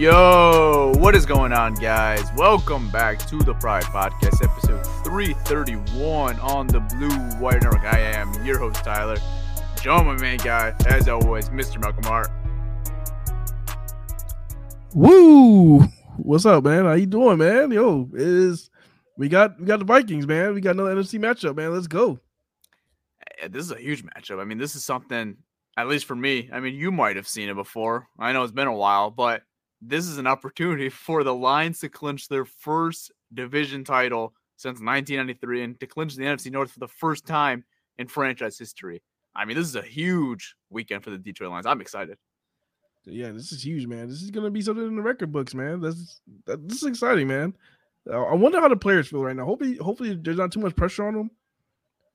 Yo, what is going on, guys? Welcome back to the Pride Podcast, episode 331 on the Blue Wire Network. I am your host, Tyler. Join my main guy, as always, Mr. Malcolm Hart. Woo! What's up, man? How you doing, man? Yo, it is we got we got the Vikings, man. We got another NFC matchup, man. Let's go. This is a huge matchup. I mean, this is something, at least for me. I mean, you might have seen it before. I know it's been a while, but this is an opportunity for the Lions to clinch their first division title since 1993 and to clinch the NFC North for the first time in franchise history. I mean, this is a huge weekend for the Detroit Lions. I'm excited. Yeah, this is huge, man. This is gonna be something in the record books, man. That's that, this is exciting, man. Uh, I wonder how the players feel right now. Hopefully, hopefully there's not too much pressure on them.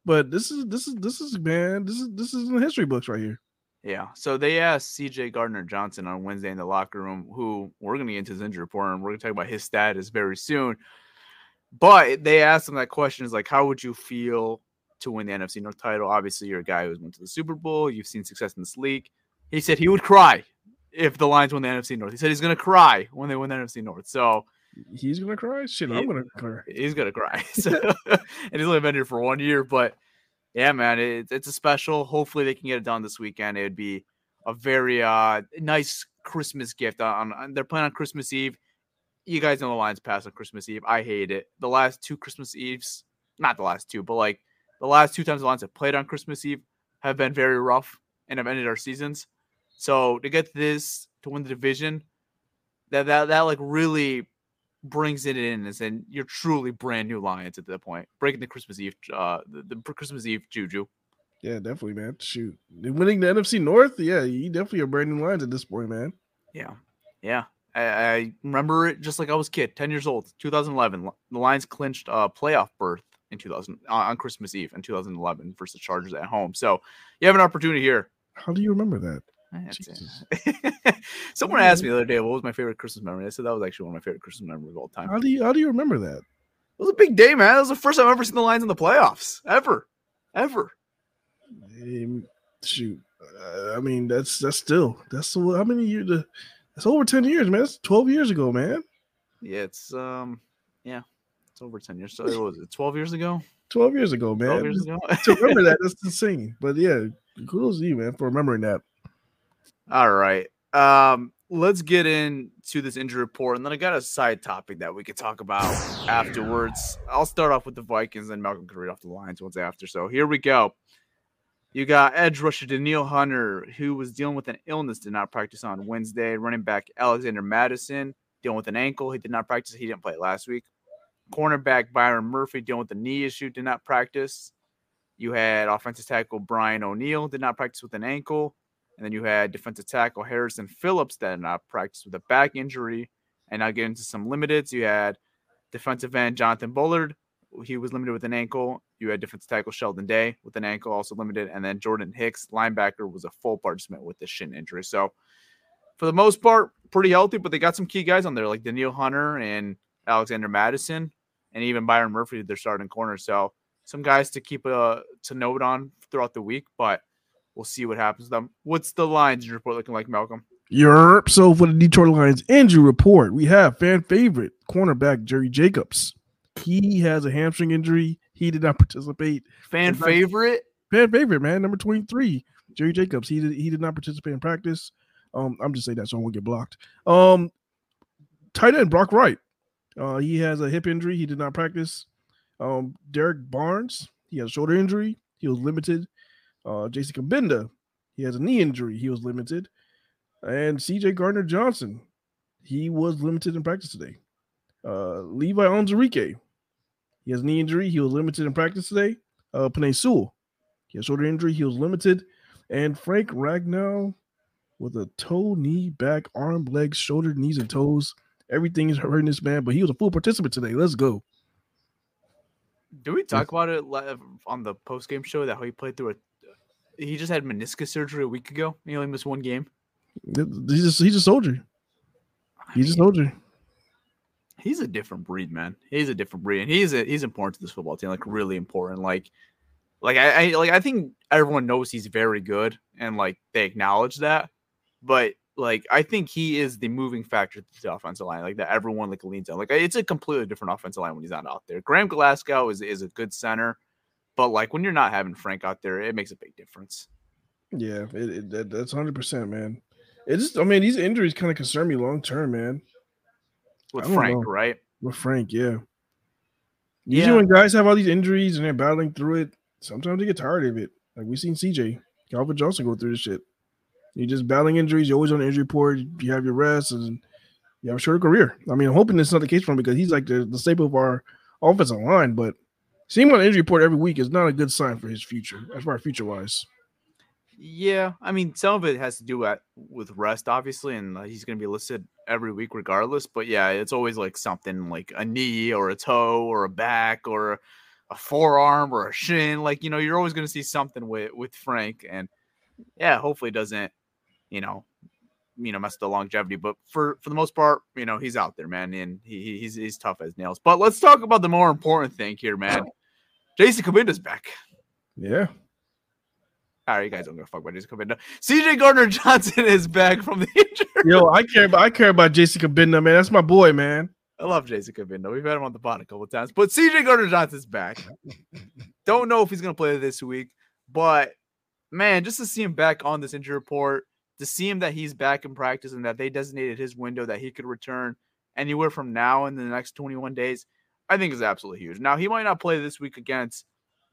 But this is this is this is man. This is this is in the history books right here. Yeah. So they asked CJ Gardner Johnson on Wednesday in the locker room, who we're going to get into his injury report and we're going to talk about his status very soon. But they asked him that question is like, how would you feel to win the NFC North title? Obviously, you're a guy who's went to the Super Bowl. You've seen success in this league. He said he would cry if the Lions win the NFC North. He said he's going to cry when they win the NFC North. So He's gonna cry. Shit, Yeah. I'm gonna cry. he's gonna cry. So, and he's only been here for one year, but yeah, man, it, it's a special. Hopefully, they can get it done this weekend. It would be a very uh nice Christmas gift. On, on they're playing on Christmas Eve. You guys know the Lions pass on Christmas Eve. I hate it. The last two Christmas Eves, not the last two, but like the last two times the Lions have played on Christmas Eve have been very rough and have ended our seasons. So to get this to win the division, that that that like really brings it in as in you're truly brand new Lions at that point, breaking the Christmas Eve uh the, the Christmas Eve juju. Yeah, definitely, man. Shoot, winning the NFC North. Yeah, you definitely are brand new Lions at this point, man. Yeah, yeah. I, I remember it just like I was a kid, ten years old, 2011. The Lions clinched a playoff berth in 2000 uh, on Christmas Eve in 2011 versus the Chargers at home. So you have an opportunity here. How do you remember that? It. Someone asked me the other day, "What was my favorite Christmas memory?" I said that was actually one of my favorite Christmas memories of all time. How do you how do you remember that? It was a big day, man. That was the first time I've ever seen the Lions in the playoffs, ever, ever. Um, shoot, uh, I mean that's that's still that's how many years? Uh, that's over ten years, man. That's twelve years ago, man. Yeah, it's um, yeah, it's over ten years. So it was it twelve years ago. Twelve years ago, Twelve man. years ago. to remember that, that's insane. But yeah, kudos to you, man, for remembering that. All right. Um, let's get into this injury report, and then I got a side topic that we could talk about afterwards. I'll start off with the Vikings, and Malcolm can read off the Lions once after. So here we go. You got edge rusher Danielle Hunter, who was dealing with an illness, did not practice on Wednesday. Running back Alexander Mattison dealing with an ankle, he did not practice. He didn't play last week. Cornerback Byron Murphy dealing with a knee issue, did not practice. You had offensive tackle Brian O'Neill, did not practice with an ankle. And then you had defensive tackle Harrison Phillips that not practice with a back injury. And I'll get into some limiteds. You had defensive end Jonathan Bullard. He was limited with an ankle. You had defensive tackle Sheldon Day with an ankle, also limited. And then Jordan Hicks, linebacker, was a full participant with the shin injury. So for the most part, pretty healthy, but they got some key guys on there like Danielle Hunter and Alexander Mattison and even Byron Murphy, their starting corner. So some guys to keep a to note on throughout the week, but we'll see what happens to them. What's the Lions report looking like, Malcolm? Europe. So for the Detroit Lions injury report, we have fan favorite cornerback Jerry Jacobs. He has a hamstring injury. He did not participate. Fan favorite? Fan favorite, man. Number 23, Jerry Jacobs. He did he did not participate in practice. Um, I'm just saying that so I won't get blocked. Um, tight end Brock Wright. Uh, he has a hip injury. He did not practice. Um, Derrick Barnes. He has a shoulder injury. He was limited. Uh, J.C. Cabinda. He has a knee injury. He was limited. And C.J. Gardner Johnson. He was limited in practice today. Uh, Levi Onwuzurike. He has knee injury. He was limited in practice today. Uh, Penei Sewell. He has shoulder injury. He was limited. And Frank Ragnow with a toe, knee, back, arm, legs, shoulder, knees, and toes. Everything is hurting this man, but he was a full participant today. Let's go. Do we talk about it on the post game show that how he played through a? He just had meniscus surgery a week ago. He only missed one game. He's just he's a soldier. He's a soldier. He's a different breed, man. He's a different breed, and he's a, he's important to this football team. Like really important. Like, like I, I like I think everyone knows he's very good, and like they acknowledge that but like I think he is the moving factor to the offensive line, like that everyone like leans on. Like it's a completely different offensive line when he's not out there. Graham Glasgow is is a good center, but like when you're not having Frank out there, it makes a big difference. Yeah, it, it, that, that's hundred percent, man. It just, I mean, these injuries kind of concern me long term, man. With Frank, know. right? With Frank, yeah. Usually, yeah. when guys have all these injuries and they're battling through it, sometimes they get tired of it. Like we've seen CJ Calvin Johnson go through this shit. You're just battling injuries. You're always on the injury report. You have your rest, and you have a shorter career. I mean, I'm hoping this is not the case for him because he's like the, the staple of our offensive line. But seeing him on the injury report every week is not a good sign for his future, as far as future wise. Yeah, I mean, some of it has to do at, with rest, obviously, and uh, he's going to be listed every week regardless. But yeah, it's always like something like a knee or a toe or a back or a forearm or a shin. Like you know, you're always going to see something with with Frank, and yeah, hopefully doesn't you know, you know, mess with the longevity. But for for the most part, you know, he's out there, man, and he, he's he's tough as nails. But let's talk about the more important thing here, man. Jason Cabinda's back. Yeah. All right, you guys don't give a fuck about Jason Cabinda. CJ Gardner Johnson is back from the injury. Yo, I care about I care about Jason Cabinda, man. That's my boy, man. I love Jason Cabinda. We've had him on the pod a couple times, but CJ Gardner Johnson's back. don't know if he's gonna play this week, but man, just to see him back on this injury report to see him that he's back in practice and that they designated his window that he could return anywhere from now in the next 21 days, I think is absolutely huge. Now, he might not play this week against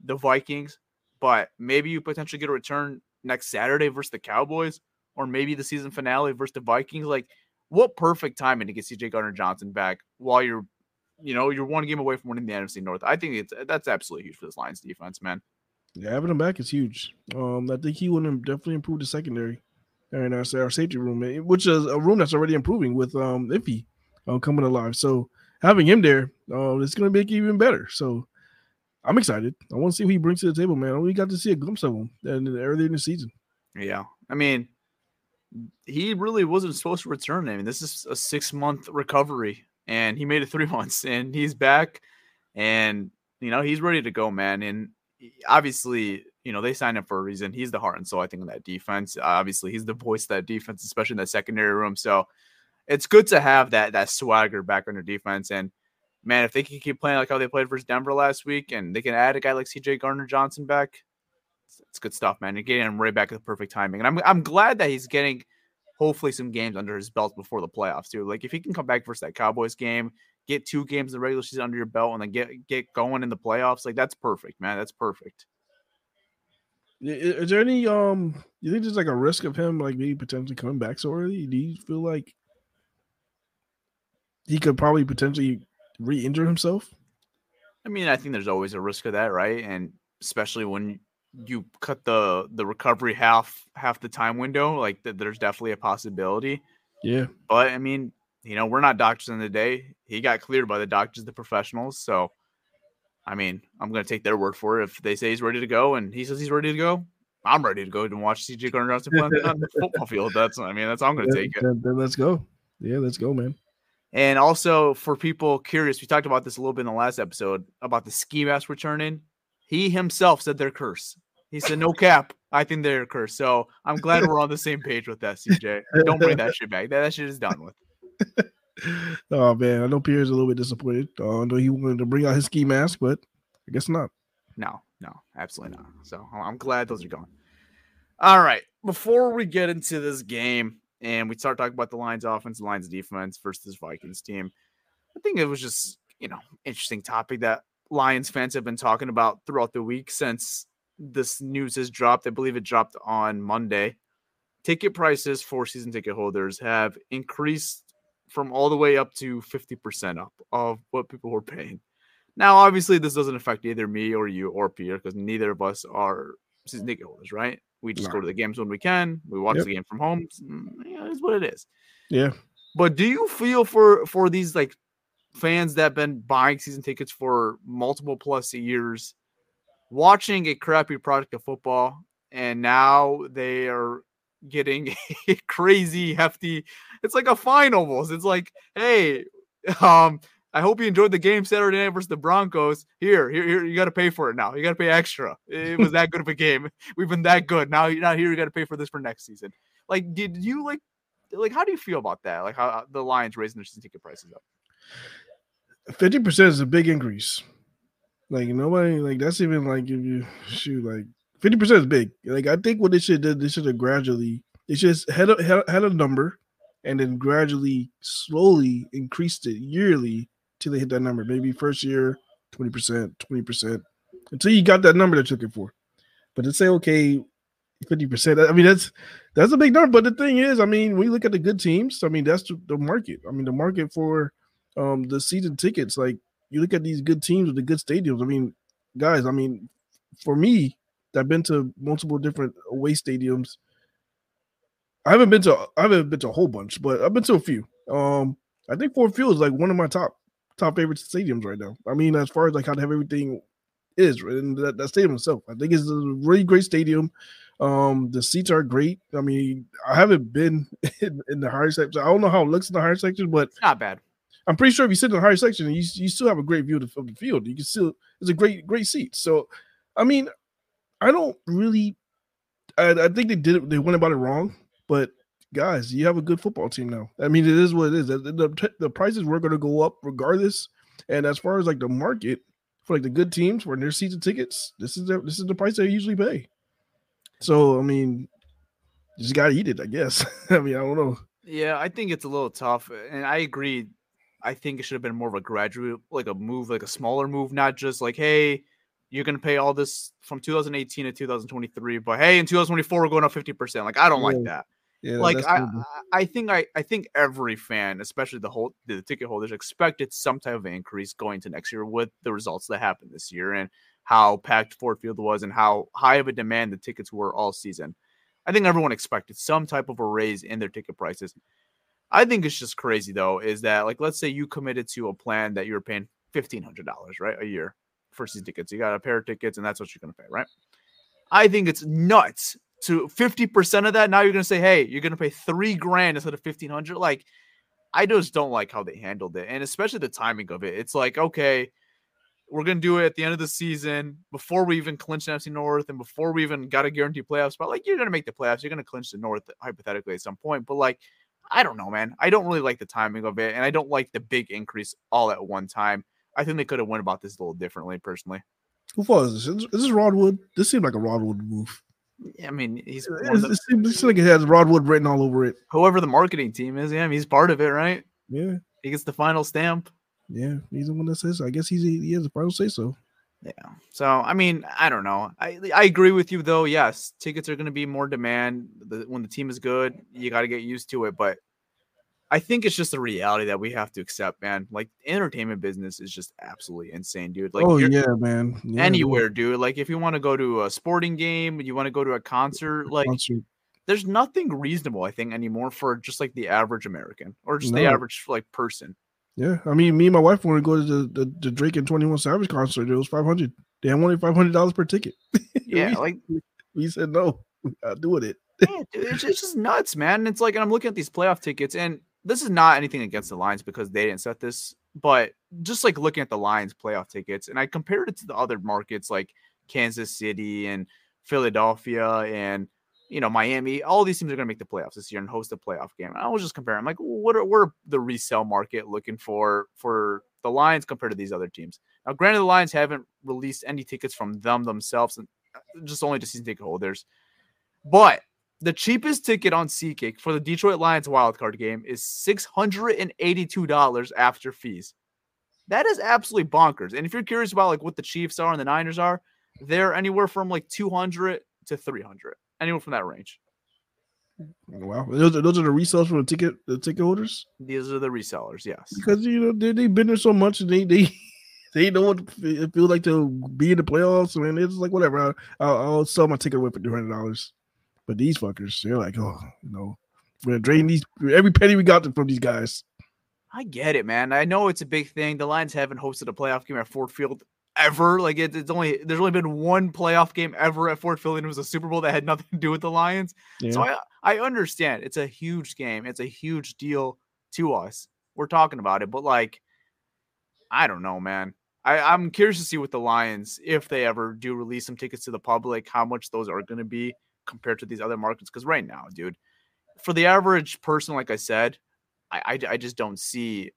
the Vikings, but maybe you potentially get a return next Saturday versus the Cowboys, or maybe the season finale versus the Vikings. Like, what perfect timing to get CJ Gardner Johnson back while you're, you know, you're one game away from winning the NFC North. I think it's that's absolutely huge for this Lions defense, man. Yeah, having him back is huge. Um, I think he would definitely improve the secondary and our, our safety room, eh, which is a room that's already improving with um Iffy uh, coming alive. So having him there, uh, it's going to make it even better. So I'm excited. I want to see what he brings to the table, man. We got to see a glimpse of him and earlier in the season. Yeah, I mean, he really wasn't supposed to return. I mean, this is a six month recovery, and he made it three months, and he's back, and you know he's ready to go, man. And obviously, you know, they signed him for a reason. He's the heart and soul, I think, in that defense. obviously, he's the voice of that defense, especially in that secondary room. So it's good to have that that swagger back on their defense. And man, if they can keep playing like how they played versus Denver last week, and they can add a guy like CJ Gardner Johnson back, it's, it's good stuff, man. You're getting him right back at the perfect timing. And I'm I'm glad that he's getting hopefully some games under his belt before the playoffs too. Like if he can come back versus that Cowboys game, get two games in the regular season under your belt, and then get get going in the playoffs, like that's perfect, man. That's perfect. Is there any um? You think there's like a risk of him like maybe potentially coming back so early? Do you feel like he could probably potentially re-injure himself? I mean, I think there's always a risk of that, right? And especially when you cut the the recovery half half the time window, like th- there's definitely a possibility. Yeah. But I mean, you know, we're not doctors in the day. He got cleared by the doctors, the professionals. So, I mean, I'm going to take their word for it. If they say he's ready to go and he says he's ready to go, I'm ready to go and watch CJ Gardner Johnson play on the football field. That's, I mean, that's how I'm going to take it. Then, then let's go. Yeah, let's go, man. And also for people curious, we talked about this a little bit in the last episode about the ski mask returning. He himself said they're cursed. He said, no cap. I think they're cursed. So I'm glad we're on the same page with that, CJ. Don't bring that shit back. That, that shit is done with. oh man, I know Pierre's a little bit disappointed. Uh, I know he wanted to bring out his ski mask, but I guess not. No, no, absolutely not. So I'm glad those are gone. All right. Before we get into this game and we start talking about the Lions offense, Lions defense versus Vikings team, I think it was just, you know, interesting topic that Lions fans have been talking about throughout the week since this news has dropped. I believe it dropped on Monday. Ticket prices for season ticket holders have increased from all the way up to 50% up of what people were paying. Now, obviously, this doesn't affect either me or you or Pierre because neither of us are season ticket holders, right? We just No. go to the games when we can. We watch Yep. the game from home. Mm, Yeah, it's what it is. Yeah. But do you feel for for these like fans that have been buying season tickets for multiple plus years, watching a crappy product of football, and now they are getting a crazy hefty. It's like a fine almost. It's like, hey, um, I hope you enjoyed the game Saturday night versus the Broncos. Here, here, here, you got to pay for it now. You got to pay extra. It was that good of a game. We've been that good. Now, you're not here, you got to pay for this for next season. Like, did you like, like, how do you feel about that? Like, how uh, the Lions raising their season ticket prices up? Fifty percent is a big increase. Like nobody like that's even like if you shoot like fifty percent is big. Like I think what they should do, they should have gradually they just had a had, a number and then gradually slowly increased it yearly till they hit that number. Maybe first year twenty percent, twenty percent until you got that number that you're looking for. But to say okay, fifty percent, I mean that's that's a big number. But the thing is, I mean, we look at the good teams. I mean, that's the, the market. I mean, the market for um the season tickets like you look at these good teams with the good stadiums i mean guys i mean for me i've been to multiple different away stadiums. I haven't been to i haven't been to a whole bunch but i've been to a few. Um i think ford field is like one of my top top favorite stadiums right now. I mean as far as like how to have everything is and that, that stadium itself. I think it's a really great stadium. Um the seats are great. I mean i haven't been in, in the higher section i don't know how it looks in the higher section but It's not bad. I'm pretty sure if you sit in the higher section, you you still have a great view of the, of the field. You can still it's a great great seat. So, I mean, I don't really. I, I think they did it. They went about it wrong. But guys, you have a good football team now. I mean, it is what it is. The, the, the prices were going to go up regardless. And as far as like the market for like the good teams for their season tickets, this is the, this is the price they usually pay. So I mean, just gotta eat it, I guess. I mean, I don't know. Yeah, I think it's a little tough, and I agree. I think it should have been more of a gradual, like a move, like a smaller move, not just like, hey, you're gonna pay all this from 2018 to 2023, but hey, in 2024 we're going up 50 percent. Like I don't like that. Yeah, like I, good. I I think I, I think every fan, especially the whole the ticket holders, expected some type of increase going to next year with the results that happened this year and how packed Ford Field was and how high of a demand the tickets were all season. I think everyone expected some type of a raise in their ticket prices. I think it's just crazy though, is that like let's say you committed to a plan that you were paying fifteen hundred dollars, right? A year for season tickets. You got a pair of tickets and that's what you're gonna pay, right? I think it's nuts to 50% of that. Now you're gonna say, hey, you're gonna pay three grand instead of fifteen hundred. Like, I just don't like how they handled it, and especially the timing of it. It's like, okay, we're gonna do it at the end of the season before we even clinch NFC North and before we even got a guaranteed playoff spot. Like, you're gonna make the playoffs, you're gonna clinch the North hypothetically at some point, but like, I don't know, man. I don't really like the timing of it, and I don't like the big increase all at one time. I think they could have went about this a little differently, personally. Who falls this? Is this Rod Wood? This seemed like a Rod Wood move. Yeah, I mean, he's one of It's- the- It seems, it seems like it has Rod Wood written all over it. whoever the marketing team is. Yeah, I mean, he's part of it, right? Yeah, He gets the final stamp. yeah. He's the one that says. I guess he's he has the final say so. Yeah. So I mean, I don't know. I I agree with you though. Yes, tickets are going to be more demand. The, when the team is good, you got to get used to it. But I think it's just a reality that we have to accept, man. Like entertainment business is just absolutely insane, dude. Like oh yeah, man. Yeah, anywhere, dude. Like if you want to go to a sporting game, you want to go to a concert, like concert. there's nothing reasonable, I think, anymore for just like the average American or just the average like person. Yeah, I mean, me and my wife wanted to go to the, the, the Drake and Twenty One Savage concert. It was five hundred. They wanted five hundred dollars per ticket. Yeah, we, like we said no. We're not doing it. yeah, dude, it's, it's just nuts, man. And it's like, and I'm looking at these playoff tickets, and this is not anything against the Lions because they didn't set this, but just like looking at the Lions playoff tickets, and I compared it to the other markets like Kansas City and Philadelphia and you know Miami. All these teams are going to make the playoffs this year and host a playoff game. And I was just comparing, like, what are what are the resale market looking for for the Lions compared to these other teams? Now, granted, the Lions haven't released any tickets from them themselves, and uh, just only to season ticket holders. But the cheapest ticket on SeatGeek for the Detroit Lions wildcard game is $682 after fees. That is absolutely bonkers. And if you're curious about like what the Chiefs are and the Niners are, they're anywhere from like 200 to 300. Anywhere from that range. Wow, those are, those are the resales for the ticket the ticket holders These are the resellers, yes. because you know they they've been there so much and they they they know what it feels like to be in the playoffs. I mean, it's like whatever. I, I'll, I'll sell my ticket away for two hundred dollars. But these fuckers, they're like, oh, you know, we're gonna these every penny we got from these guys. I get it, man. I know it's a big thing. The Lions haven't hosted a playoff game at Ford Field ever. Like it, it's only there's only been one playoff game ever at Ford Field, and it was a Super Bowl that had nothing to do with the Lions. So I I understand it's a huge game. It's a huge deal to us. We're talking about it, but like, I don't know, man. I, I'm curious to see what the Lions, if they ever do release some tickets to the public, how much those are going to be compared to these other markets. Because right now, dude, for the average person, like I said, I, I, I just don't see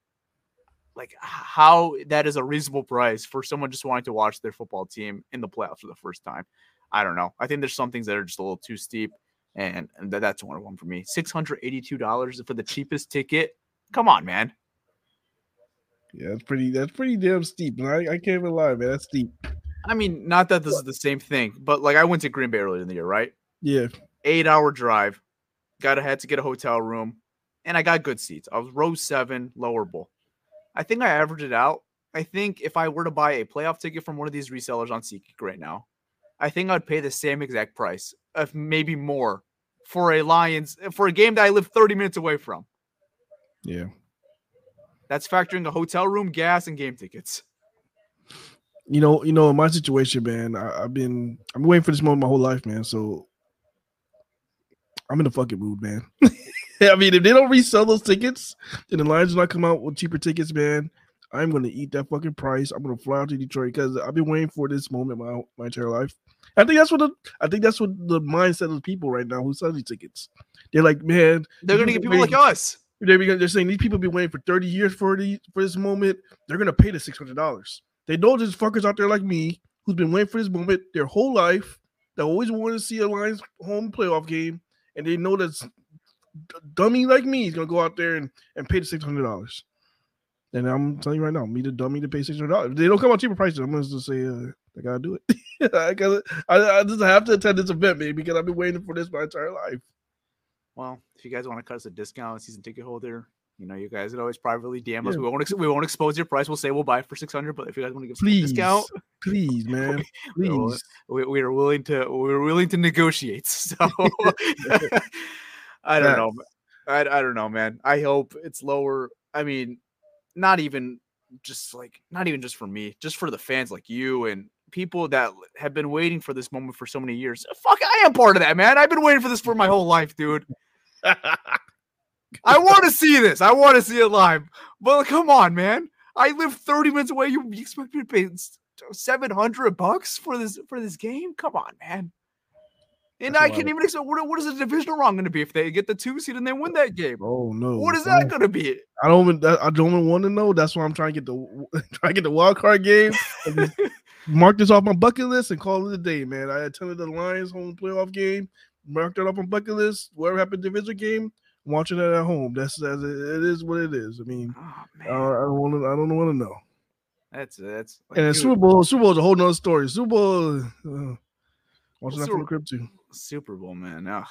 like how that is a reasonable price for someone just wanting to watch their football team in the playoffs for the first time. I don't know. I think there's some things that are just a little too steep, and, and tha- that's one of them for me. Six hundred eighty-two dollars for the cheapest ticket. Come on, man. Yeah, that's pretty. That's pretty damn steep. And I, I can't even lie, man. That's steep. I mean, not that this is the same thing, but like I went to Green Bay earlier in the year, right? Yeah, Eight-hour drive. Got to had to get a hotel room, and I got good seats. I was row seven, lower bowl. I think I averaged it out. I think if I were to buy a playoff ticket from one of these resellers on SeatGeek right now, I think I'd pay the same exact price, if maybe more, for a Lions for a game that I live 30 minutes away from. yeah. That's factoring a hotel room, gas, and game tickets. You know, you know, in my situation, man, I, I've been I'm waiting for this moment my whole life, man. So I'm in the fucking mood, man. I mean, if they don't resell those tickets, and the Lions do not come out with cheaper tickets, man, I'm gonna eat that fucking price. I'm gonna fly out to Detroit because I've been waiting for this moment my my entire life. I think that's what the I think that's what the mindset of the people right now who sell these tickets. They're like, man, They're gonna get people like us. they're, they're saying these people been waiting for 30 years for the for this moment. They're gonna pay the six hundred dollars. They know there's fuckers out there like me who's been waiting for this moment their whole life. That always wanted to see a Lions home playoff game, and they know that s- d- dummy like me is gonna go out there and, and pay the six hundred dollars. And I'm telling you right now, me the dummy to pay six hundred dollars. They don't come out cheaper prices, I'm gonna just say uh, I gotta do it. I gotta, I, I just have to attend this event, man, because I've been waiting for this my entire life. Well, if you guys want to cut us a discount, season ticket holder, you know, you guys can always privately DM us. We won't ex- we won't expose your price. We'll say we'll buy it for six hundred. But if you guys want to give us a Please, discount, please, man, Well, please. we, we are willing to we're willing to negotiate. So I don't know. I, I don't know, man. I hope it's lower. I mean, not even just like not even just for me, just for the fans like you and people that have been waiting for this moment for so many years. Fuck, I am part of that, man. I've been waiting for this for my whole life, dude. I want to see this. I want to see it live. But come on, man. I live 30 minutes away. You expect me to pay 700 bucks for this for this game? Come on, man. And That's I can't even expect what, what is the divisional round going to be if they get the two seed and they win that game? Oh no! What is that going to be? I don't even. I don't even want to know. That's why I'm trying to get the trying to get the wild card game. mark this off my bucket list and call it a day, man. I attended the Lions home playoff game. Marked it off my bucket list. Whatever happened division game, watching that at home. That's as it, it is what it is. I mean, Oh man, I don't want to. I don't want to know. that's that's like, And dude, Super Bowl, Super Bowl is a whole nother story. Super Bowl, uh, watching that Super- from the crib too. Super Bowl, man. Ugh.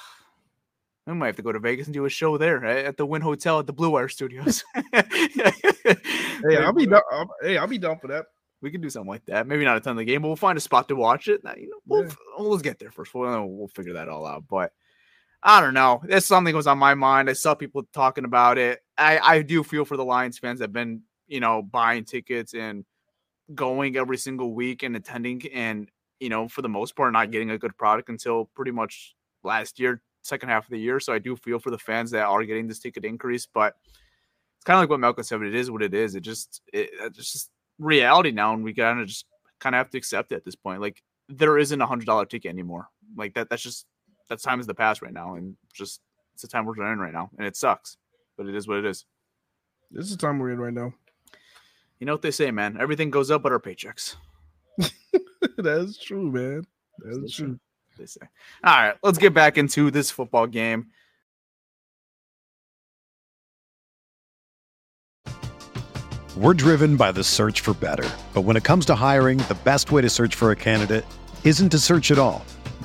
We might have to go to Vegas and do a show there right? at the Wynn Hotel at the Blue Wire Studios. hey, I'll be down. I'll, hey, I'll be down for that. We can do something like that. Maybe not a ton of the game, but we'll find a spot to watch it. You know, we'll, Yeah. we'll let's get there first. We'll, we'll figure that all out. But I don't know. That's something was on my mind. I saw people talking about it. I, I do feel for the Lions fans that have been, you know, buying tickets and going every single week and attending and, you know, for the most part, not getting a good product until pretty much last year, second half of the year. So I do feel for the fans that are getting this ticket increase, but it's kind of like what Malcolm said. It is what it is. It just, it, uh, it's just reality now. And we kind of just kind of have to accept it at this point. Like there isn't a hundred dollar ticket anymore. Like that, that's just, that's time is the past right now. And just, it's the time we're in right now. And it sucks, but it is what it is. This is the time we're in right now. You know what they say, man? Everything goes up but our paychecks. that is true, man. That is true. They say. All right, let's get back into this football game. We're driven by the search for better. But when it comes to hiring, the best way to search for a candidate isn't to search at all.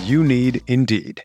You need Indeed.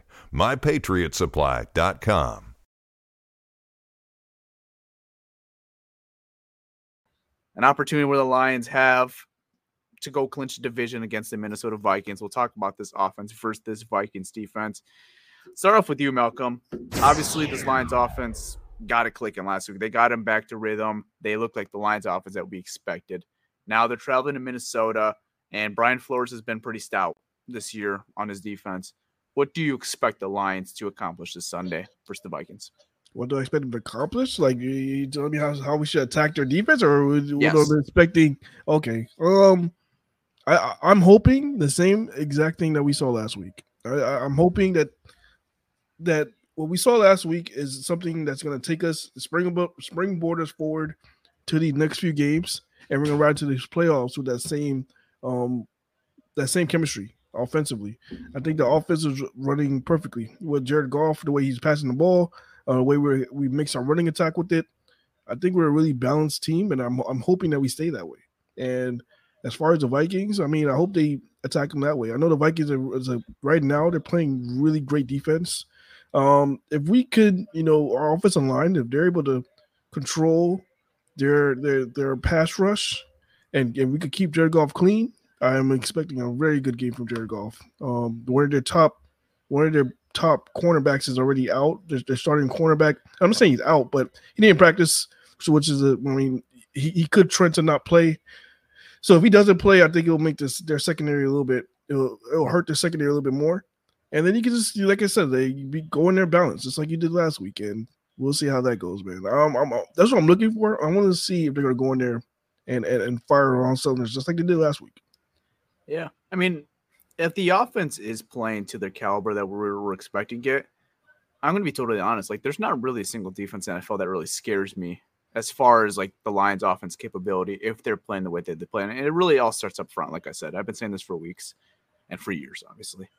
mypatriotsupply.com. An opportunity where the Lions have to go clinch the division against the Minnesota Vikings. We'll talk about this offense first, this Vikings defense. Start off with you, Malcolm. Obviously, this Lions offense got it clicking last week. They got him back to rhythm. They look like the Lions offense that we expected. Now they're traveling to Minnesota, and Brian Flores has been pretty stout this year on his defense. What do you expect the Lions to accomplish this Sunday versus the Vikings? What do I expect them to accomplish? Like you, you telling me how, how we should attack their defense, or what Yes. I expecting? Okay, um, I, I'm hoping the same exact thing that we saw last week. I, I, I'm hoping that that what we saw last week is something that's going to take us springboard springboard us forward to the next few games, and we're going to ride to these playoffs with that same um that same chemistry offensively. I think the offense is running perfectly with Jared Goff, the way he's passing the ball, uh, the way we we mix our running attack with it. I think we're a really balanced team, and I'm I'm hoping that we stay that way. And as far as the Vikings, I mean, I hope they attack them that way. I know the Vikings are, is a, right now they're playing really great defense. Um, if we could, you know, our offensive line, if they're able to control their their their pass rush, and, and we could keep Jared Goff clean, I am expecting a very good game from Jared Goff. Um, one of their top, one of their top cornerbacks is already out. They're, they're starting cornerback. I'm not saying he's out, but he didn't practice, so which is a. I mean, he, he could trend to not play. So if he doesn't play, I think it'll make this their secondary a little bit. It'll, it'll hurt their secondary a little bit more. And then you can just, like I said, they be go in their balance just like you did last weekend. We'll see how that goes, man. I'm, I'm, that's what I'm looking for. I want to see if they're going to go in there and, and, and fire on cylinders just like they did last week. Yeah. I mean, if the offense is playing to the caliber that we're, we're expecting it, I'm going to be totally honest. Like, there's not really a single defense in NFL that really scares me as far as like the Lions' offense capability if they're playing the way that they play. And it really all starts up front. Like I said, I've been saying this for weeks and for years, obviously.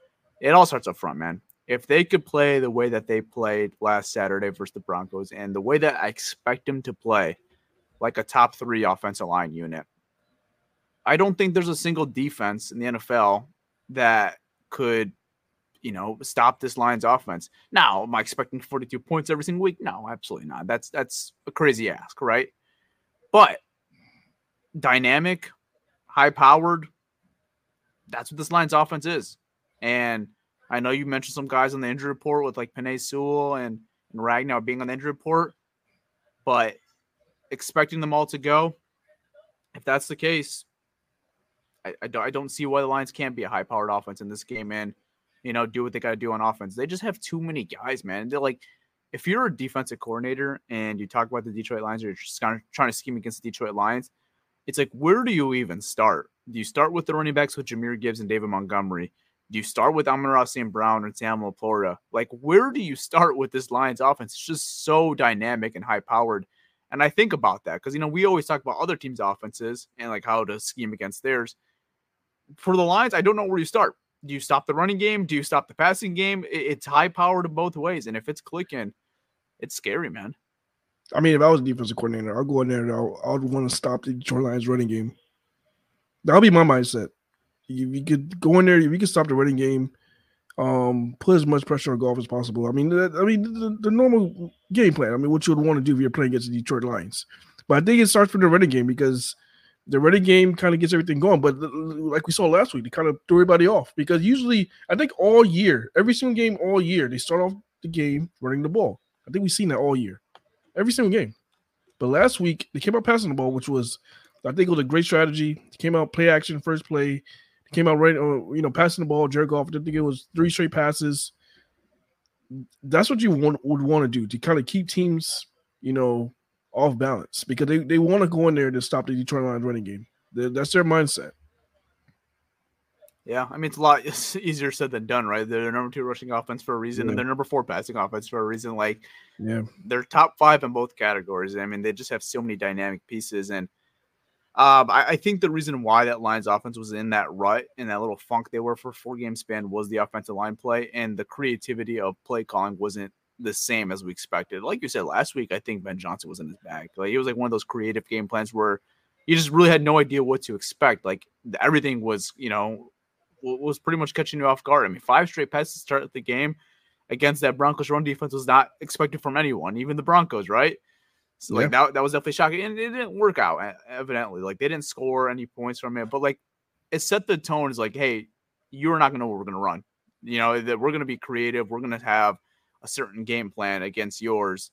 It all starts up front, man. If they could play the way that they played last Saturday versus the Broncos and the way that I expect them to play, like a top three offensive line unit, I don't think there's a single defense in the NFL that could, you know, stop this Lions offense. Now, am I expecting 42 points every single week? No, absolutely not. That's that's a crazy ask, right? But dynamic, high powered, that's what this Lions offense is. And I know you mentioned some guys on the injury report with like Penei Sewell and, and Ragnow being on the injury report, but expecting them all to go, if that's the case, I, I, don't, I don't see why the Lions can't be a high powered offense in this game and, you know, do what they got to do on offense. They just have too many guys, man. They're like, if you're a defensive coordinator and you talk about the Detroit Lions or you're just kind of trying to scheme against the Detroit Lions, it's like, where do you even start? Do you start with the running backs with Jahmyr Gibbs and David Montgomery? Do you start with Amon-Ra St. Brown and Sam LaPorta? Like, where do you start with this Lions offense? It's just so dynamic and high powered. And I think about that because, you know, we always talk about other teams' offenses and like how to scheme against theirs for the Lions, I don't know where you start. Do you stop the running game? Do you stop the passing game? It's high power to both ways, and if it's clicking, it's scary, man. I mean, if I was a defensive coordinator, I'll go in there and I'll, I'll want to stop the Detroit Lions running game. That'll be my mindset. You, you could go in there, you could stop the running game, um, put as much pressure on Goff as possible. I mean, I mean the, the, normal game plan. I mean, what you would want to do if you're playing against the Detroit Lions. But I think it starts from the running game because – the running game kind of gets everything going. But like we saw last week, they kind of threw everybody off because usually, I think all year, every single game all year, they start off the game running the ball. I think we've seen that all year, every single game. But last week, they came out passing the ball, which was, I think, was a great strategy. They came out play action first play. They came out right, uh, you know, passing the ball, Jared Goff. I think it was three straight passes. That's what you want, would want to do to kind of keep teams, you know, off balance because they, they want to go in there to stop the Detroit Lions running game. That's their mindset. Yeah, I mean it's a lot easier said than done, right? They're number two rushing offense for a reason, yeah. and they're number four passing offense for a reason. Like, yeah, they're top five in both categories. I mean, they just have so many dynamic pieces, and um, I, I, think the reason why that Lions offense was in that rut and that little funk they were for four game span was the offensive line play and the creativity of play calling wasn't the same as we expected. Like you said last week, I think Ben Johnson was in his bag. Like it was like one of those creative game plans where you just really had no idea what to expect. Like everything was, you know, was pretty much catching you off guard. I mean, five straight passes to start the game against that Broncos run defense was not expected from anyone, even the Broncos, right? So like yeah. that, that was definitely shocking. And it didn't work out, evidently. Like they didn't score any points from it, but like it set the tone is like, hey, you're not gonna know what we're gonna run. You know, that we're gonna be creative, we're gonna have a certain game plan against yours.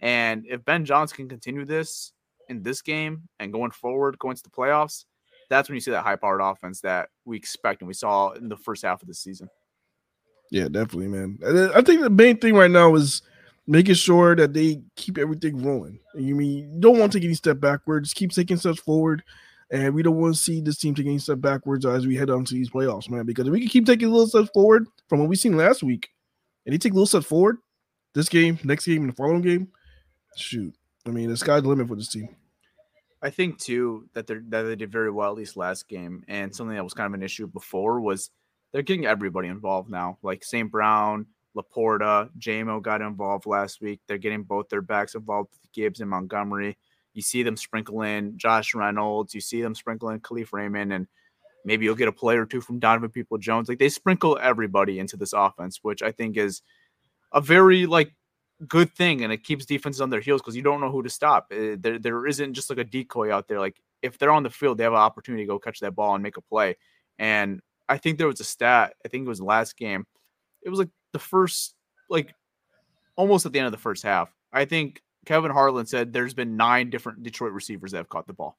And if Ben Johnson can continue this in this game and going forward, going to the playoffs, that's when you see that high powered offense that we expect and we saw in the first half of the season. Yeah, definitely, man. I think the main thing right now is making sure that they keep everything rolling. You mean you don't want to take any step backwards, keep taking steps forward. And we don't want to see this team taking any step backwards as we head on to these playoffs, man. Because if we can keep taking a little steps forward from what we seen last week, and he take a little step forward, this game, next game, and the following game, shoot. I mean, the sky's the limit for this team. I think too that they that they did very well at least last game, and something that was kind of an issue before was they're getting everybody involved now. Like St. Brown, LaPorta, JaMo got involved last week. They're getting both their backs involved with Gibbs and Montgomery. You see them sprinkle in Josh Reynolds. You see them sprinkle in Kalif Raymond, and Maybe you'll get a player or two from Donovan Peoples Jones. Like they sprinkle everybody into this offense, which I think is a very like good thing, and it keeps defenses on their heels because you don't know who to stop. Uh, there, there isn't just like a decoy out there. Like if they're on the field, they have an opportunity to go catch that ball and make a play. And I think there was a stat. I think it was last game. It was like the first, like almost at the end of the first half. I think Kevin Harlan said there's been nine different Detroit receivers that have caught the ball.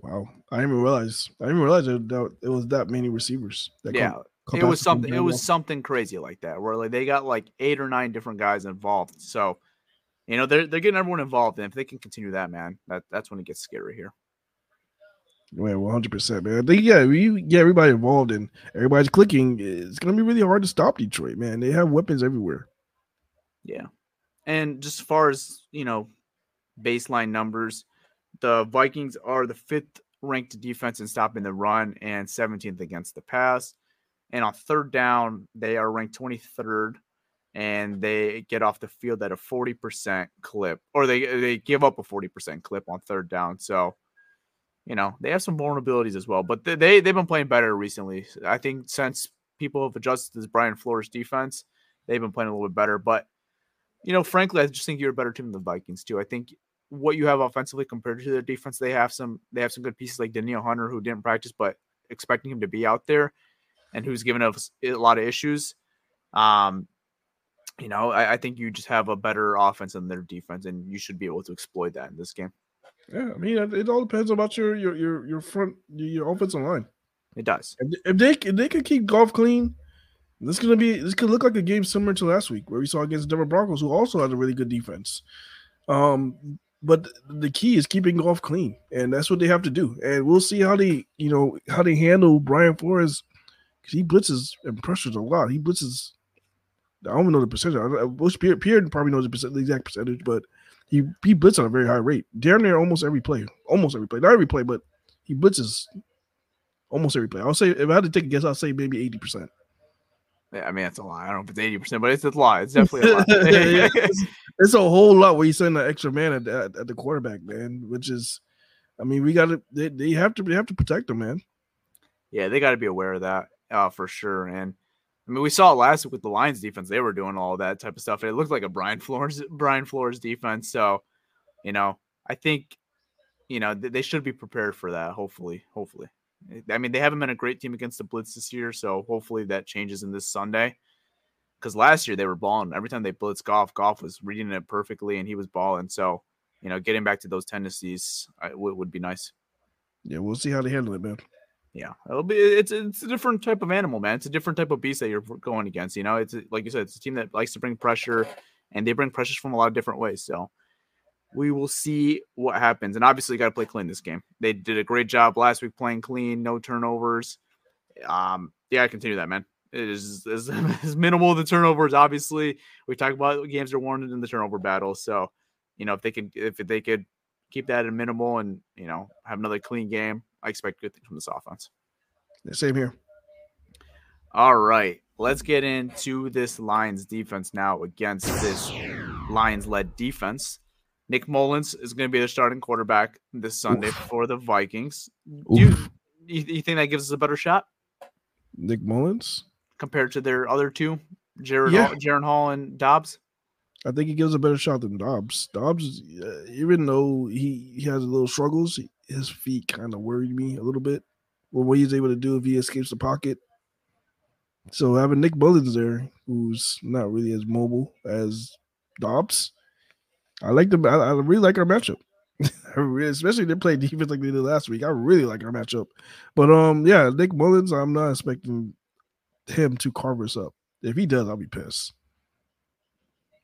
Wow, I didn't even realize. I didn't even realize that it was that many receivers. That yeah, it was something. It was something crazy like that, where like they got like eight or nine different guys involved. So, you know, they're they're getting everyone involved, and if they can continue that, man, that that's when it gets scary here. Yeah, one hundred percent, man. They, yeah, you get everybody involved and everybody's clicking. It's gonna be really hard to stop Detroit, man. They have weapons everywhere. Yeah, and just as far as you know, baseline numbers, the Vikings are the fifth ranked defense in stopping the run and 17th against the pass. And on third down, they are ranked 23rd and they get off the field at a 40% clip or they they give up a 40% clip on third down. So, you know, they have some vulnerabilities as well, but they, they they've been playing better recently. I think since people have adjusted to this Brian Flores defense, they've been playing a little bit better, but you know, frankly, I just think you're a better team than the Vikings too. I think what you have offensively compared to their defense, they have some they have some good pieces like Danielle Hunter who didn't practice, but expecting him to be out there and who's given us a lot of issues. Um, you know, I, I, think you just have a better offense than their defense, and you should be able to exploit that in this game. Yeah, I mean, it all depends about your your your your front your offensive line. It does. If they if they could keep Goff clean, this gonna be this could look like a game similar to last week where we saw against Denver Broncos, who also had a really good defense. Um, but the key is keeping Goff clean, and that's what they have to do. And we'll see how they you know how they handle Brian Flores he blitzes and pressures a lot. He blitzes. I don't even know the percentage. I Pierre, Pierre probably knows the, the exact percentage, but he he blitzes at a very high rate. Darren there almost every play, almost every play, not every play, but he blitzes almost every play. I'll say if I had to take a guess, I'll say maybe eighty percent. Yeah, I mean that's a lot. I don't know if it's eighty percent, but it's a lot. It's definitely a lot. it's, it's, a whole lot where you send an extra man at, at, at the quarterback, man. Which is, I mean, we got to they, they have to they have to protect them, man. Yeah, they got to be aware of that uh, for sure. And I mean, we saw it last week with the Lions defense; they were doing all that type of stuff. It looked like a Brian Flores Brian Flores defense. So, you know, I think you know they should be prepared for that. Hopefully, hopefully. I mean, they haven't been a great team against the blitz this year, so hopefully that changes in this Sunday. Because last year they were balling every time they blitz Goff. Goff was reading it perfectly, and he was balling. So, you know, getting back to those tendencies uh, would, would be nice. Yeah, we'll see how they handle it, man. Yeah, it'll be it's it's a different type of animal, man. It's a different type of beast that you're going against. You know, it's like you said, it's a team that likes to bring pressure, and they bring pressures from a lot of different ways. So we will see what happens. And obviously, got to play clean this game. They did a great job last week playing clean, no turnovers. Um, yeah, I continue that, man. It is as, as minimal the turnovers. Obviously, we talk about games are warranted in the turnover battle. So, you know, if they could if they could keep that at minimal and you know have another clean game, I expect good things from this offense. Same here. All right. Let's get into this Lions defense now against this Lions led defense. Nick Mullens is going to be the starting quarterback this Sunday Oof. for the Vikings. Do you, you, think that gives us a better shot? Nick Mullens Compared to their other two, Jared yeah. Hall, Jaren Hall and Dobbs? I think he gives a better shot than Dobbs. Dobbs, uh, even though he, he has a little struggles, his feet kind of worried me a little bit. what he's able to do if he escapes the pocket. So having Nick Mullens there, who's not really as mobile as Dobbs, I like the I, I really like our matchup. Especially they play defense like they did last week. I really like our matchup. But um, yeah, Nick Mullens, I'm not expecting him to carve us up. If he does, I'll be pissed.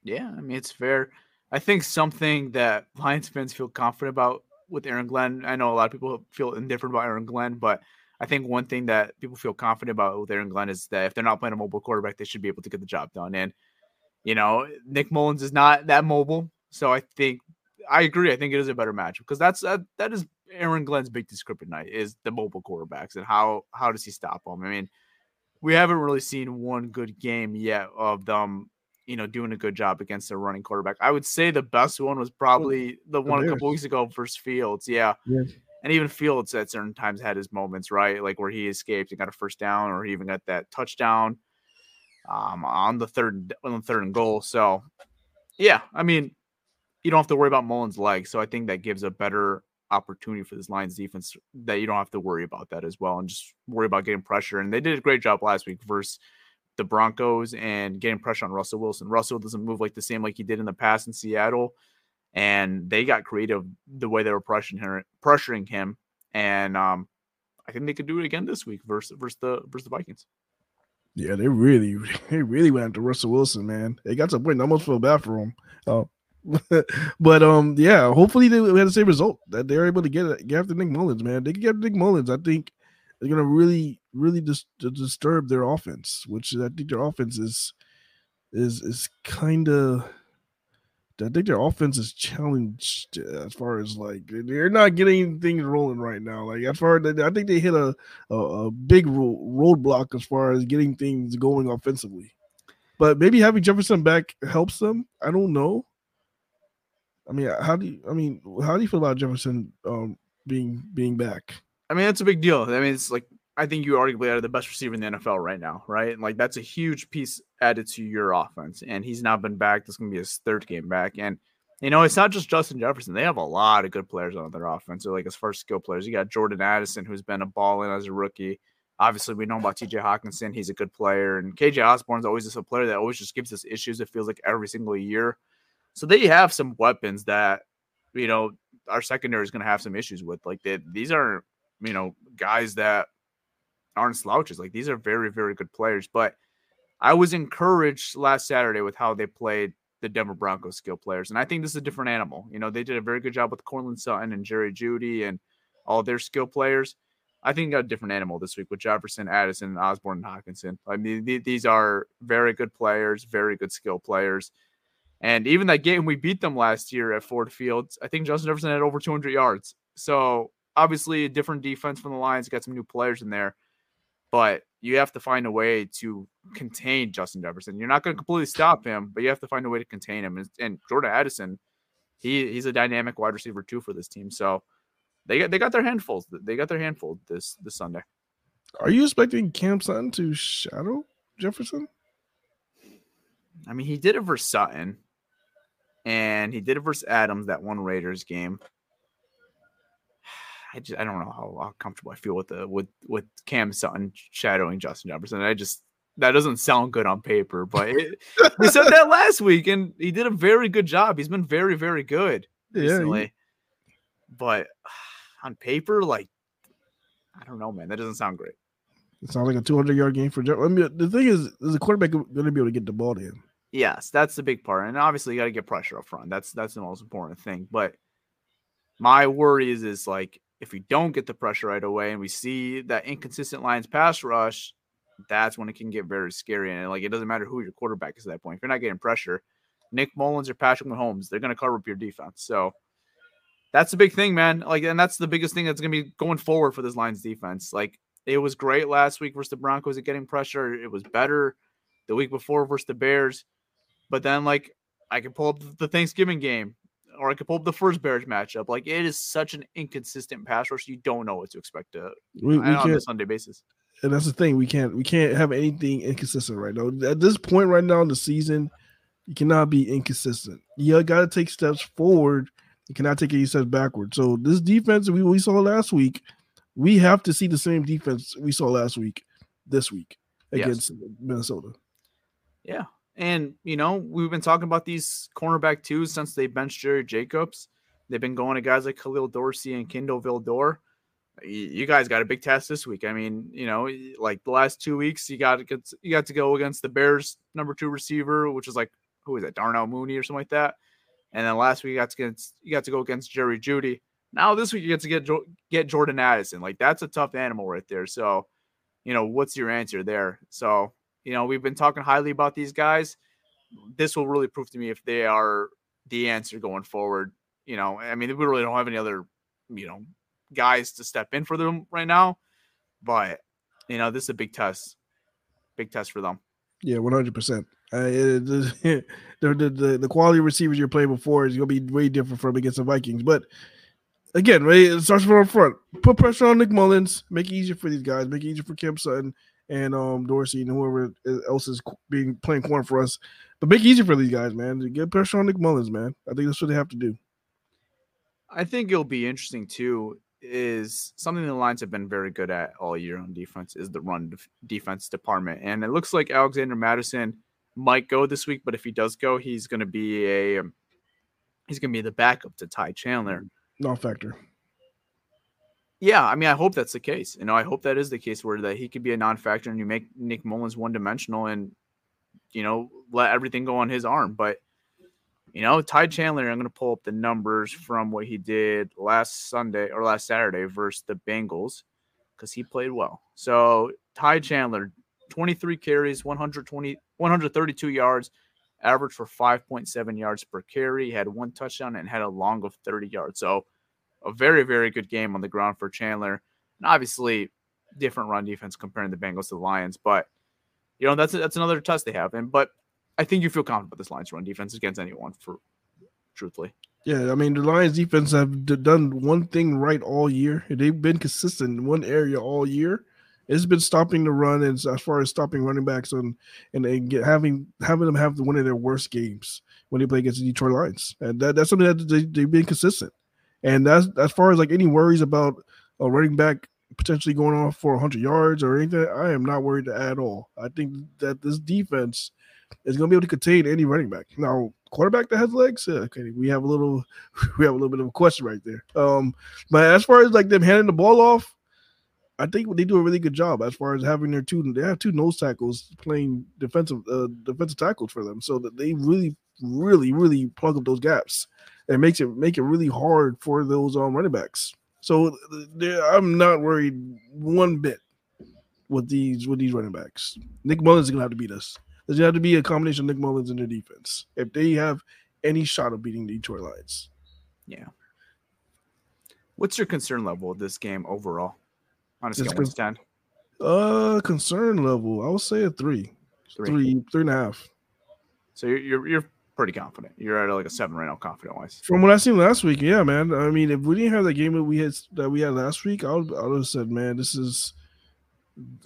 Yeah, I mean it's fair. I think something that Lions fans feel confident about with Aaron Glenn. I know a lot of people feel indifferent about Aaron Glenn, but I think one thing that people feel confident about with Aaron Glenn is that if they're not playing a mobile quarterback, they should be able to get the job done. And you know, Nick Mullens is not that mobile, so I think I agree. I think it is a better match because that's that, that is Aaron Glenn's big description. night is the mobile quarterbacks and how how does he stop them? I mean, we haven't really seen one good game yet of them you know, doing a good job against a running quarterback. I would say the best one was probably the one a couple weeks ago versus Fields. Yeah. yeah. And even Fields at certain times had his moments, right? Like where he escaped and got a first down or he even got that touchdown. um, on the third on the third and goal. So, yeah, I mean, you don't have to worry about Mullens' legs. So I think that gives a better opportunity for this Lions defense that you don't have to worry about that as well, and just worry about getting pressure. And they did a great job last week versus the Broncos and getting pressure on Russell Wilson. Russell doesn't move like the same like he did in the past in Seattle, and they got creative the way they were pressuring him, pressuring him. And um, I think they could do it again this week versus versus the versus the Vikings. Yeah, they really, they really went after Russell Wilson, man. They got to a point. I almost feel bad for him. Uh, but um, yeah, hopefully they had the same result that they're able to get get after Nick Mullens, man. They can get Nick Mullens. I think they're gonna really, really dis- disturb their offense, which I think their offense is is is kind of I think their offense is challenged as far as like they're not getting things rolling right now. Like as far as I think they hit a a, a big ro- roadblock as far as getting things going offensively. But maybe having Jefferson back helps them. I don't know. I mean, how do you? I mean, how do you feel about Jefferson um, being being back? I mean, that's a big deal. I mean, it's like I think you arguably are the best receiver in the NFL right now, right? And like that's a huge piece added to your offense. And he's now been back. This is gonna be his third game back. And you know, it's not just Justin Jefferson. They have a lot of good players on their offense. Like as far as skill players, you got Jordan Addison, who's been a ball in as a rookie. Obviously, we know about TJ Hockenson. He's a good player. And KJ Osborn's always just a player that always just gives us issues. It feels like every single year. So they have some weapons that, you know, our secondary is going to have some issues with. Like they, these are, you know, guys that aren't slouches. Like these are very, very good players. But I was encouraged last Saturday with how they played the Denver Broncos skill players. And I think this is a different animal. You know, they did a very good job with Courtland Sutton and Jerry Jeudy and all their skill players. I think got a different animal this week with Jefferson, Addison, Osborn, and Hockenson. I mean, th- these are very good players, very good skill players. And even that game we beat them last year at Ford Fields, I think Justin Jefferson had over 200 yards. So obviously a different defense from the Lions, got some new players in there but you have to find a way to contain Justin Jefferson. You're not going to completely stop him, but you have to find a way to contain him. And, and Jordan Addison, he he's a dynamic wide receiver too for this team. So they got they got their handfuls. They got their handful this this Sunday. Are you expecting Cam Sutton to shadow Jefferson? I mean, he did it for Sutton, and he did it versus Adams that one Raiders game. I just I don't know how, how comfortable I feel with the with with Cam Sutton shadowing Justin Jefferson. I just that doesn't sound good on paper, but it, we said that last week, and he did a very good job. He's been very very good recently, yeah, he... but on paper, like I don't know, man, that doesn't sound great. It sounds like a 200 yard game for Jeff. I mean, the thing is, is the quarterback going to be able to get the ball to him? Yes, that's the big part, and obviously you got to get pressure up front. That's that's the most important thing. But my worry is is like if we don't get the pressure right away and we see that inconsistent Lions pass rush, that's when it can get very scary. And like it doesn't matter who your quarterback is at that point. If you're not getting pressure, Nick Mullens or Patrick Mahomes, they're gonna cover up your defense. So that's the big thing, man. Like, and that's the biggest thing that's gonna be going forward for this Lions defense. Like it was great last week versus the Broncos at getting pressure. It was better the week before versus the Bears. But then like I can pull up the Thanksgiving game or I could pull up the first Bears matchup. Like it is such an inconsistent pass rush. You don't know what to expect to, we, we on a Sunday basis. And that's the thing. We can't we can't have anything inconsistent right now. At this point right now in the season, you cannot be inconsistent. You got to take steps forward. You cannot take any steps backward. So this defense we, we saw last week, we have to see the same defense we saw last week this week against yes. Minnesota. Yeah, and, you know, we've been talking about these cornerback twos since they benched Jerry Jacobs. They've been going to guys like Khalil Dorsey and Kindal Vildor. You guys got a big test this week. I mean, you know, like the last two weeks, you got to get, you got to go against the Bears number two receiver, which is like who is that, Darnell Mooney or something like that. And then last week you got to get you got to go against Jerry Jeudy. Now this week you get to get get Jordan Addison. Like that's a tough animal right there. So, you know, what's your answer there? So you know, we've been talking highly about these guys. This will really prove to me if they are the answer going forward. You know, I mean, we really don't have any other, you know, guys to step in for them right now. But, you know, this is a big test. Big test for them. Yeah, 100%. Uh, the, the, the, the quality of receivers you're playing before is going to be way different from against the Vikings. But again, right, it starts from up front. Put pressure on Nick Mullens, make it easier for these guys, make it easier for Cam Sutton, and um Dorsey and whoever else is being playing corner for us. But make it easy for these guys, man. To get pressure on Nick Mullens, man. I think that's what they have to do. I think it'll be interesting too. Is something the Lions have been very good at all year on defense is the run def- defense department, and it looks like Alexander Mattison might go this week. But if he does go, he's going to be a um, he's going to be the backup to Ty Chandler. Non factor. Yeah, I mean, I hope that's the case. You know, I hope that is the case where that he could be a non-factor and you make Nick Mullens one-dimensional and you know let everything go on his arm. But you know, Ty Chandler, I'm going to pull up the numbers from what he did last Sunday or last Saturday versus the Bengals because he played well. So Ty Chandler, 23 carries, 120, 132 yards, average for 5.7 yards per carry. Had one touchdown and had a long of 30 yards. So a very, very good game on the ground for Chandler. And obviously, different run defense comparing the Bengals to the Lions, but you know that's that's another test they have. And but I think you feel confident about this Lions run defense against anyone, for truthfully. Yeah, I mean the Lions defense have done one thing right all year. They've been consistent in one area all year. It's been stopping the run, and as far as stopping running backs and and, and get, having having them have one of their worst games when they play against the Detroit Lions, and that, that's something that they, they've been consistent. And that's as far as like any worries about a running back potentially going off for 100 yards or anything, I am not worried at all. I think that this defense is going to be able to contain any running back. Now, quarterback that has legs, yeah, okay, we have a little, we have a little bit of a question right there. Um, but as far as like them handing the ball off, I think they do a really good job as far as having their two. They have two nose tackles playing defensive uh, defensive tackles for them, so that they really, really, really plug up those gaps. It makes it make it really hard for those um, running backs. So I'm not worried one bit with these with these running backs. Nick Mullens is gonna have to beat us. There's gonna have to be a combination of Nick Mullens and their defense if they have any shot of beating the Detroit Lions. Yeah. What's your concern level of this game overall? On a scale of to ten. Uh, concern level, I would say a three, three, three, three and a half. So you're you're, you're pretty confident. You're at like a seven right now, confident wise. From what I seen last week, yeah, man. I mean, if we didn't have that game that we had that we had last week, I would I would have said, man, this is.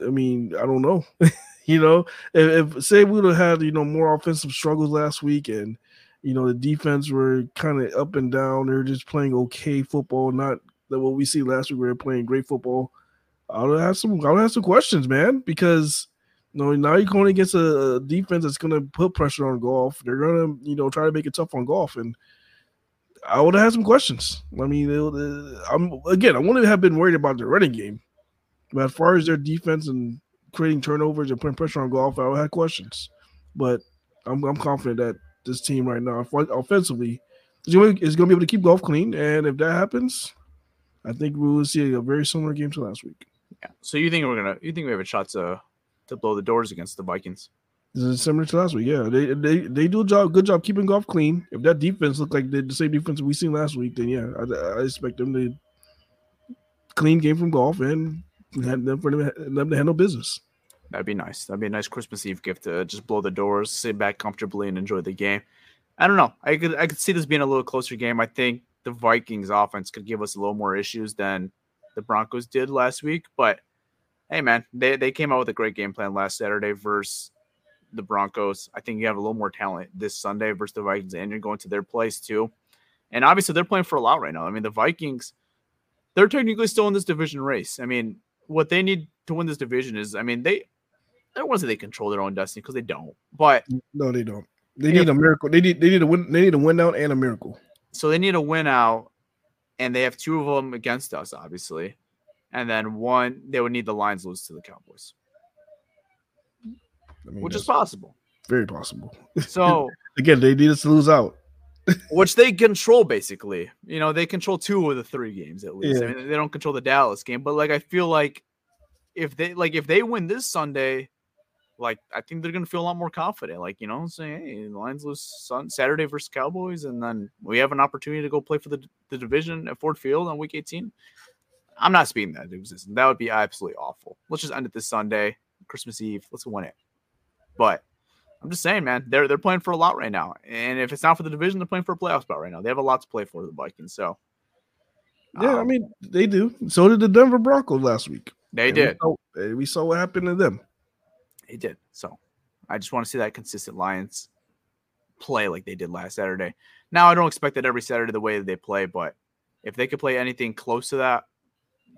I mean, I don't know. you know, if, if say we would have had you know more offensive struggles last week, and you know the defense were kind of up and down, they're just playing okay football, not that what we see last week. We were playing great football. I would have some. I would have some questions, man, because know, now you're going against a defense that's going to put pressure on Goff. They're going to, you know, try to make it tough on Goff. And I would have had some questions. I mean, I'm again, I wouldn't have been worried about the running game, but as far as their defense and creating turnovers and putting pressure on Goff, I would have questions. But I'm, I'm confident that this team right now, offensively, is going to be able to keep Goff clean. And if that happens, I think we will see a very similar game to last week. Yeah. So you think we're gonna? You think we have a shot to to blow the doors against the Vikings. This is similar to last week. Yeah, they they they do a job, good job keeping Goff clean. If that defense looked like the, the same defense we seen last week, then yeah, I, I expect them to clean game from Goff and have them for them, them to handle business. That'd be nice. That'd be a nice Christmas Eve gift to just blow the doors, sit back comfortably, and enjoy the game. I don't know. I could I could see this being a little closer game. I think the Vikings offense could give us a little more issues than the Broncos did last week, but hey man, they they came out with a great game plan last Saturday versus the Broncos. I think you have a little more talent this Sunday versus the Vikings, and you're going to their place too. And obviously, they're playing for a lot right now. I mean, the Vikings, they're technically still in this division race. I mean, what they need to win this division is, I mean, they, I don't want to say they control their own destiny because they don't, but no, they don't. They need a miracle. They need they need a win. They need a win out and a miracle. So they need a win out, and they have two of them against us, obviously and then one they would need the Lions lose to the Cowboys, I mean, which is possible. Very possible. So again, they need us to lose out, which they control basically. You know, they control two of the three games at least. Yeah. I mean, they don't control the Dallas game, but like I feel like if they like if they win this Sunday, like I think they're gonna feel a lot more confident. Like you know, saying hey, Lions lose sun, Saturday versus Cowboys, and then we have an opportunity to go play for the, the division at Ford Field on Week 18. I'm not speaking that into existence. That would be absolutely awful. Let's just end it this Sunday, Christmas Eve. Let's win it. But I'm just saying, man, they're they're playing for a lot right now. And if it's not for the division, they're playing for a playoff spot right now. They have a lot to play for the Vikings. So yeah, um, I mean they do. So did the Denver Broncos last week. They and did. We saw, we saw, what happened to them. They did. So I just want to see that consistent Lions play like they did last Saturday. Now I don't expect that every Saturday the way that they play, but if they could play anything close to that,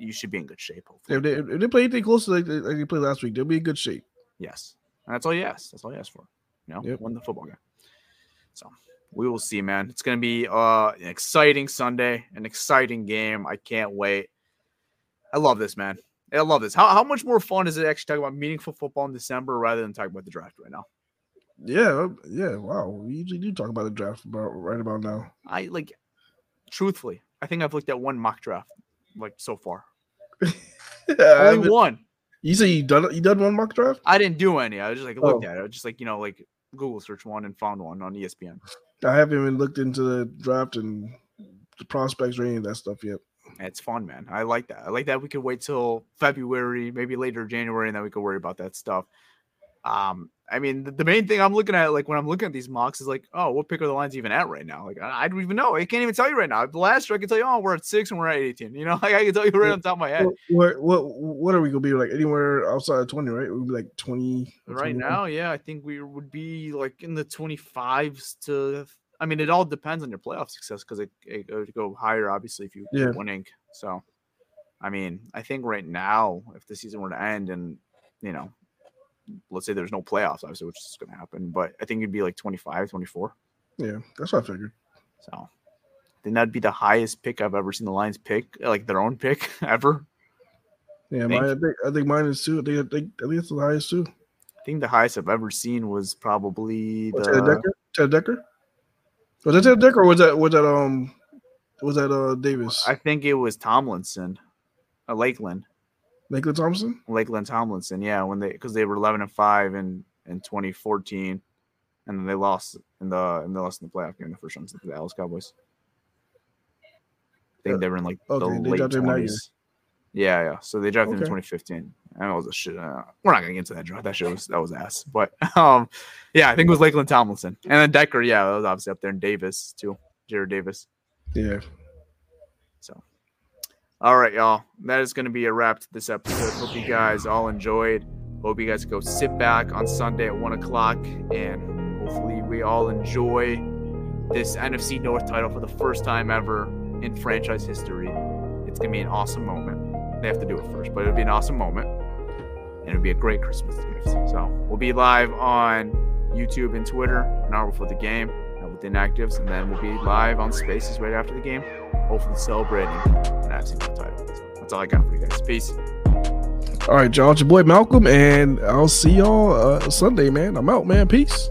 you should be in good shape. Hopefully. If they, if they play anything close to like, they- like they played last week, they'll be in good shape. Yes. And that's all you ask. That's all you ask for. You know, Yep. win the football game. So we will see, man. It's gonna be uh an exciting Sunday, an exciting game. I can't wait. I love this, man. I love this. How, how much more fun is it actually talking about meaningful football in December rather than talking about the draft right now? Yeah, yeah. Wow, we usually do talk about the draft about right about now. I like truthfully, I think I've looked at one mock draft like so far. Only one. you say you done you done one mock draft? I didn't do any. I was just like looked Oh. at it. I was just like, you know, like Google search one and found one on ESPN. I haven't even looked into the draft and the prospects or any of that stuff yet. It's fun, man. I like that. I like that we could wait till February, maybe later January, and then we could worry about that stuff. Um, I mean, the, the main thing I'm looking at, like when I'm looking at these mocks, is like, oh, what pick are the Lions even at right now? Like, I, I don't even know. I can't even tell you right now. The last year, I can tell you, oh, we're at six and we're at 18. You know, like I can tell you right on top of my head. What what what are we gonna be like? Anywhere outside of twenty, right? We'll be like twenty Right 21? now, yeah, I think we would be like in the 25s to. I mean, it all depends on your playoff success because it, it would go higher, obviously, if you keep Yeah. winning. So, I mean, I think right now, if the season were to end and, you know, let's say there's no playoffs, obviously, which is going to happen, but I think it'd be like 25, 24. Yeah, that's what I figured. So, I think that'd be the highest pick I've ever seen the Lions pick, like their own pick ever. Yeah, I think I think mine is too. I think I think, I think it's the highest too. I think the highest I've ever seen was probably What, Ted the. Decker? Ted Decker? Was that Ted Decker or was that was that um was that uh Davis? I think it was Tomlinson, uh, Laken. Laken Thompson? Laken Tomlinson, yeah, when they because they were eleven and five in in 2014, and then they lost in the and they lost in the playoff game the first round to the Dallas Cowboys. I think Uh, they were in like the okay, they late drafted him that year. twenties. Yeah, yeah. So they drafted him in Okay. 2015. That was a shit. Uh, we're not gonna get into that draft. That shit was that was ass. But um, yeah, I think it was Laken Tomlinson, and then Decker. Yeah, that was obviously up there, in Davis too, Jarrad Davis. Yeah. All right, y'all. That is going to be a wrap to this episode. Hope you guys all enjoyed. Hope you guys go sit back on Sunday at one o'clock, and hopefully we all enjoy this NFC North title for the first time ever in franchise history. It's going to be an awesome moment. They have to do it first, but it'll be an awesome moment, and it'll be a great Christmas gift. So we'll be live on YouTube and Twitter an hour before the game with inactives, and then we'll be live on Spaces right after the game hopefully celebrating an North title. So that's all I got for you guys. Peace. All right, y'all. It's your boy Malcolm, and I'll see y'all uh, Sunday, man. I'm out, man. Peace.